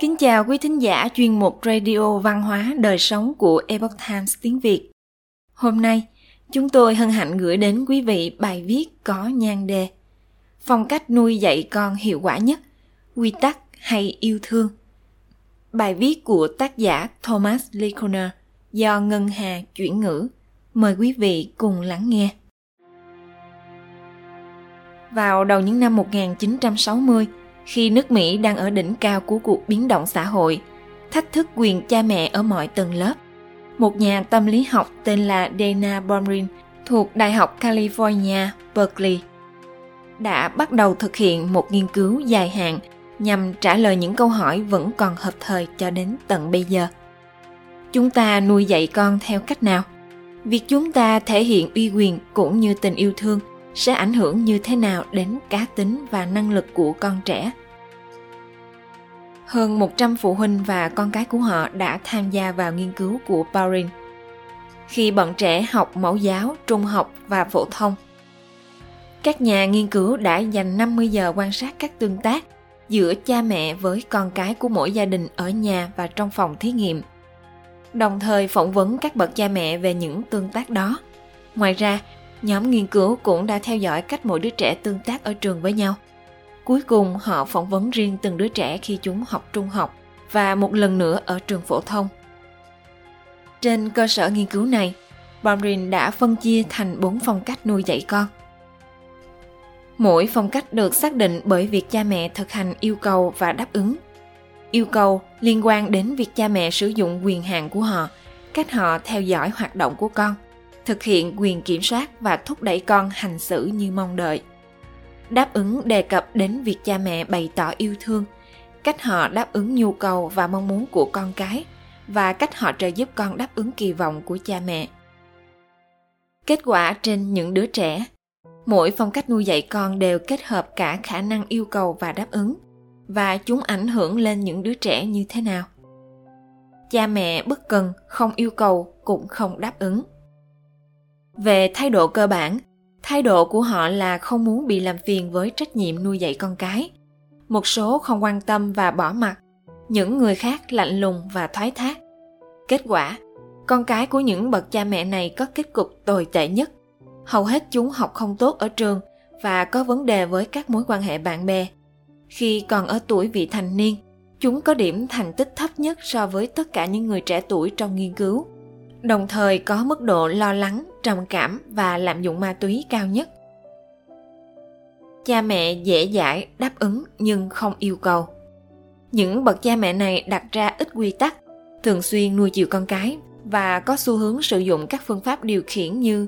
Kính chào quý thính giả chuyên mục Radio Văn hóa Đời sống của Epoch Times tiếng Việt. Hôm nay, chúng tôi hân hạnh gửi đến quý vị bài viết có nhan đề Phong cách nuôi dạy con hiệu quả nhất, quy tắc hay yêu thương. Bài viết của tác giả Thomas Leconer do Ngân Hà chuyển ngữ. Mời quý vị cùng lắng nghe. Vào đầu những năm 1960, khi nước Mỹ đang ở đỉnh cao của cuộc biến động xã hội, thách thức quyền cha mẹ ở mọi tầng lớp. Một nhà tâm lý học tên là Dana Bomrin thuộc Đại học California, Berkeley đã bắt đầu thực hiện một nghiên cứu dài hạn nhằm trả lời những câu hỏi vẫn còn hợp thời cho đến tận bây giờ. Chúng ta nuôi dạy con theo cách nào? Việc chúng ta thể hiện uy quyền cũng như tình yêu thương – sẽ ảnh hưởng như thế nào đến cá tính và năng lực của con trẻ. Hơn 100 phụ huynh và con cái của họ đã tham gia vào nghiên cứu của Baurin. Khi bọn trẻ học mẫu giáo, trung học và phổ thông, các nhà nghiên cứu đã dành 50 giờ quan sát các tương tác giữa cha mẹ với con cái của mỗi gia đình ở nhà và trong phòng thí nghiệm. Đồng thời phỏng vấn các bậc cha mẹ về những tương tác đó. Ngoài ra, Nhóm nghiên cứu cũng đã theo dõi cách mỗi đứa trẻ tương tác ở trường với nhau. Cuối cùng họ phỏng vấn riêng từng đứa trẻ khi chúng học trung học và một lần nữa ở trường phổ thông. Trên cơ sở nghiên cứu này, Bomrin đã phân chia thành 4 phong cách nuôi dạy con. Mỗi phong cách được xác định bởi việc cha mẹ thực hành yêu cầu và đáp ứng. Yêu cầu liên quan đến việc cha mẹ sử dụng quyền hạn của họ, cách họ theo dõi hoạt động của con thực hiện quyền kiểm soát và thúc đẩy con hành xử như mong đợi. Đáp ứng đề cập đến việc cha mẹ bày tỏ yêu thương, cách họ đáp ứng nhu cầu và mong muốn của con cái, và cách họ trợ giúp con đáp ứng kỳ vọng của cha mẹ. Kết quả trên những đứa trẻ, mỗi phong cách nuôi dạy con đều kết hợp cả khả năng yêu cầu và đáp ứng, và chúng ảnh hưởng lên những đứa trẻ như thế nào. Cha mẹ bất cần, không yêu cầu, cũng không đáp ứng về thái độ cơ bản, thái độ của họ là không muốn bị làm phiền với trách nhiệm nuôi dạy con cái. Một số không quan tâm và bỏ mặc, những người khác lạnh lùng và thoái thác. Kết quả, con cái của những bậc cha mẹ này có kết cục tồi tệ nhất. Hầu hết chúng học không tốt ở trường và có vấn đề với các mối quan hệ bạn bè. Khi còn ở tuổi vị thành niên, chúng có điểm thành tích thấp nhất so với tất cả những người trẻ tuổi trong nghiên cứu đồng thời có mức độ lo lắng, trầm cảm và lạm dụng ma túy cao nhất. Cha mẹ dễ dãi đáp ứng nhưng không yêu cầu. Những bậc cha mẹ này đặt ra ít quy tắc, thường xuyên nuôi chiều con cái và có xu hướng sử dụng các phương pháp điều khiển như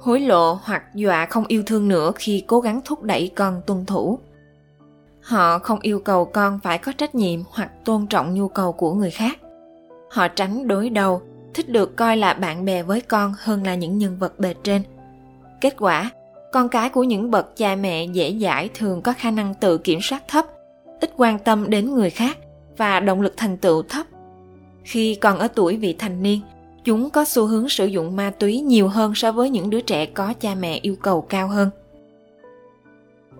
hối lộ hoặc dọa không yêu thương nữa khi cố gắng thúc đẩy con tuân thủ. Họ không yêu cầu con phải có trách nhiệm hoặc tôn trọng nhu cầu của người khác. Họ tránh đối đầu thích được coi là bạn bè với con hơn là những nhân vật bề trên. Kết quả, con cái của những bậc cha mẹ dễ dãi thường có khả năng tự kiểm soát thấp, ít quan tâm đến người khác và động lực thành tựu thấp. Khi còn ở tuổi vị thành niên, chúng có xu hướng sử dụng ma túy nhiều hơn so với những đứa trẻ có cha mẹ yêu cầu cao hơn.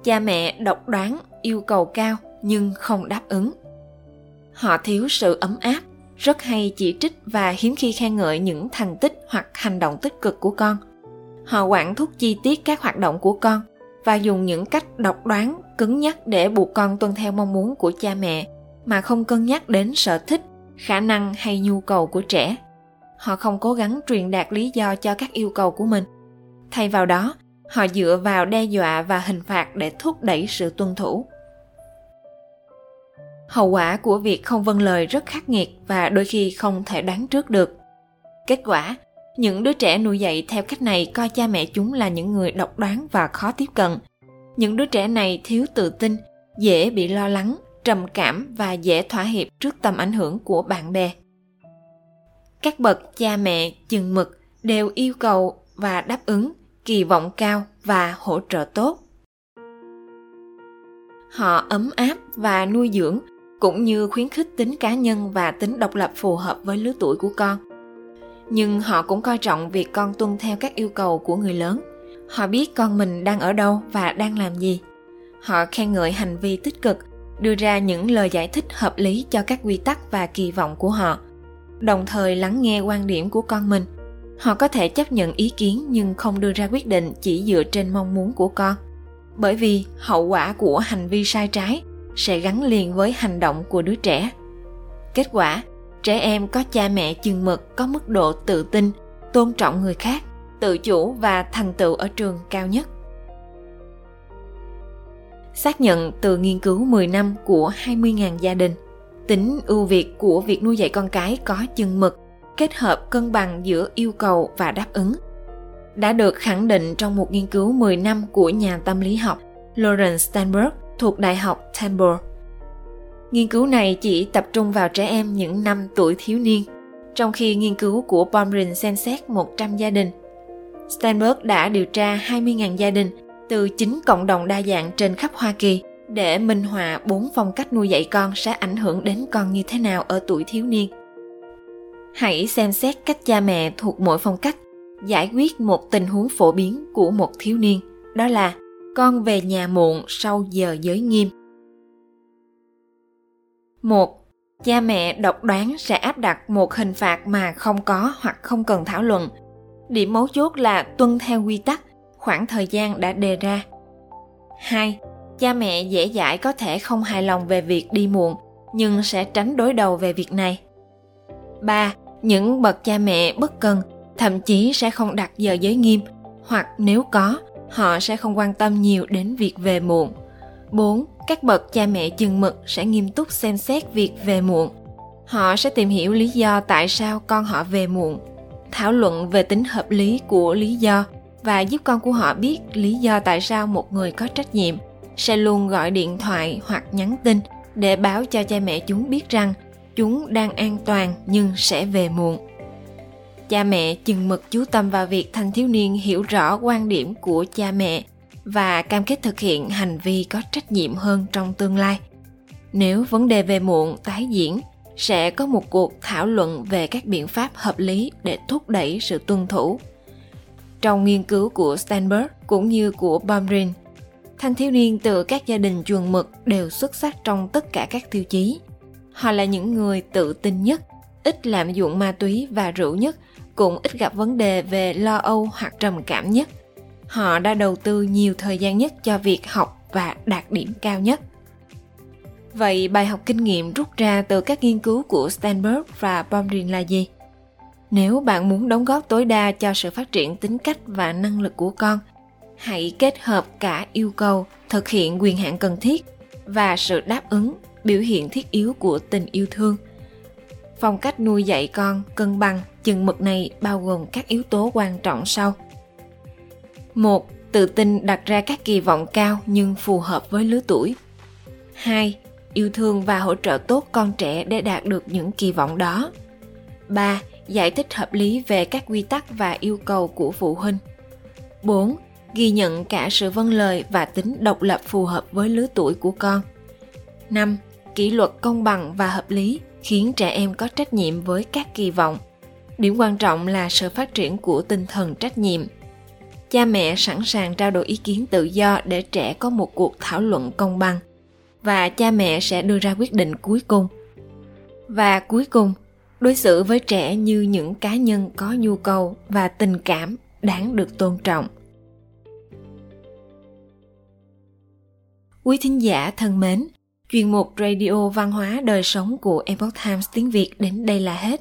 Cha mẹ độc đoán, yêu cầu cao nhưng không đáp ứng. Họ thiếu sự ấm áp rất hay chỉ trích và hiếm khi khen ngợi những thành tích hoặc hành động tích cực của con. Họ quản thúc chi tiết các hoạt động của con và dùng những cách độc đoán, cứng nhắc để buộc con tuân theo mong muốn của cha mẹ, mà không cân nhắc đến sở thích, khả năng hay nhu cầu của trẻ. Họ không cố gắng truyền đạt lý do cho các yêu cầu của mình. Thay vào đó, họ dựa vào đe dọa và hình phạt để thúc đẩy sự tuân thủ hậu quả của việc không vâng lời rất khắc nghiệt và đôi khi không thể đoán trước được. Kết quả, những đứa trẻ nuôi dạy theo cách này coi cha mẹ chúng là những người độc đoán và khó tiếp cận. Những đứa trẻ này thiếu tự tin, dễ bị lo lắng, trầm cảm và dễ thỏa hiệp trước tầm ảnh hưởng của bạn bè. Các bậc cha mẹ chừng mực đều yêu cầu và đáp ứng, kỳ vọng cao và hỗ trợ tốt. Họ ấm áp và nuôi dưỡng cũng như khuyến khích tính cá nhân và tính độc lập phù hợp với lứa tuổi của con. Nhưng họ cũng coi trọng việc con tuân theo các yêu cầu của người lớn. Họ biết con mình đang ở đâu và đang làm gì. Họ khen ngợi hành vi tích cực, đưa ra những lời giải thích hợp lý cho các quy tắc và kỳ vọng của họ, đồng thời lắng nghe quan điểm của con mình. Họ có thể chấp nhận ý kiến nhưng không đưa ra quyết định chỉ dựa trên mong muốn của con. Bởi vì hậu quả của hành vi sai trái sẽ gắn liền với hành động của đứa trẻ kết quả trẻ em có cha mẹ chừng mực có mức độ tự tin tôn trọng người khác tự chủ và thành tựu ở trường cao nhất xác nhận từ nghiên cứu 10 năm của 20.000 gia đình. Tính ưu việt của việc nuôi dạy con cái có chừng mực, kết hợp cân bằng giữa yêu cầu và đáp ứng. Đã được khẳng định trong một nghiên cứu 10 năm của nhà tâm lý học Lawrence Steinberg thuộc Đại học Temple. Nghiên cứu này chỉ tập trung vào trẻ em những năm tuổi thiếu niên, trong khi nghiên cứu của Bomrin xem xét 100 gia đình. Steinberg đã điều tra 20.000 gia đình từ chính cộng đồng đa dạng trên khắp Hoa Kỳ để minh họa bốn phong cách nuôi dạy con sẽ ảnh hưởng đến con như thế nào ở tuổi thiếu niên. Hãy xem xét cách cha mẹ thuộc mỗi phong cách giải quyết một tình huống phổ biến của một thiếu niên, đó là con về nhà muộn sau giờ giới nghiêm. Một, Cha mẹ độc đoán sẽ áp đặt một hình phạt mà không có hoặc không cần thảo luận. Điểm mấu chốt là tuân theo quy tắc khoảng thời gian đã đề ra. 2. Cha mẹ dễ dãi có thể không hài lòng về việc đi muộn, nhưng sẽ tránh đối đầu về việc này. 3. Những bậc cha mẹ bất cần, thậm chí sẽ không đặt giờ giới nghiêm, hoặc nếu có, họ sẽ không quan tâm nhiều đến việc về muộn. 4. Các bậc cha mẹ chừng mực sẽ nghiêm túc xem xét việc về muộn. Họ sẽ tìm hiểu lý do tại sao con họ về muộn, thảo luận về tính hợp lý của lý do và giúp con của họ biết lý do tại sao một người có trách nhiệm sẽ luôn gọi điện thoại hoặc nhắn tin để báo cho cha mẹ chúng biết rằng chúng đang an toàn nhưng sẽ về muộn cha mẹ chừng mực chú tâm vào việc thanh thiếu niên hiểu rõ quan điểm của cha mẹ và cam kết thực hiện hành vi có trách nhiệm hơn trong tương lai nếu vấn đề về muộn tái diễn sẽ có một cuộc thảo luận về các biện pháp hợp lý để thúc đẩy sự tuân thủ trong nghiên cứu của Steinberg cũng như của Baumrin, thanh thiếu niên từ các gia đình chuồng mực đều xuất sắc trong tất cả các tiêu chí. Họ là những người tự tin nhất, ít lạm dụng ma túy và rượu nhất, cũng ít gặp vấn đề về lo âu hoặc trầm cảm nhất. Họ đã đầu tư nhiều thời gian nhất cho việc học và đạt điểm cao nhất. Vậy bài học kinh nghiệm rút ra từ các nghiên cứu của Stanberg và Bomrin là gì? nếu bạn muốn đóng góp tối đa cho sự phát triển tính cách và năng lực của con, hãy kết hợp cả yêu cầu, thực hiện quyền hạn cần thiết và sự đáp ứng, biểu hiện thiết yếu của tình yêu thương phong cách nuôi dạy con cân bằng chừng mực này bao gồm các yếu tố quan trọng sau một, tự tin đặt ra các kỳ vọng cao nhưng phù hợp với lứa tuổi hai, yêu thương và hỗ trợ tốt con trẻ để đạt được những kỳ vọng đó 3 giải thích hợp lý về các quy tắc và yêu cầu của phụ huynh. 4. Ghi nhận cả sự vâng lời và tính độc lập phù hợp với lứa tuổi của con. 5. Kỷ luật công bằng và hợp lý khiến trẻ em có trách nhiệm với các kỳ vọng. Điểm quan trọng là sự phát triển của tinh thần trách nhiệm. Cha mẹ sẵn sàng trao đổi ý kiến tự do để trẻ có một cuộc thảo luận công bằng và cha mẹ sẽ đưa ra quyết định cuối cùng. Và cuối cùng, đối xử với trẻ như những cá nhân có nhu cầu và tình cảm đáng được tôn trọng quý thính giả thân mến chuyên mục radio văn hóa đời sống của epoch times tiếng việt đến đây là hết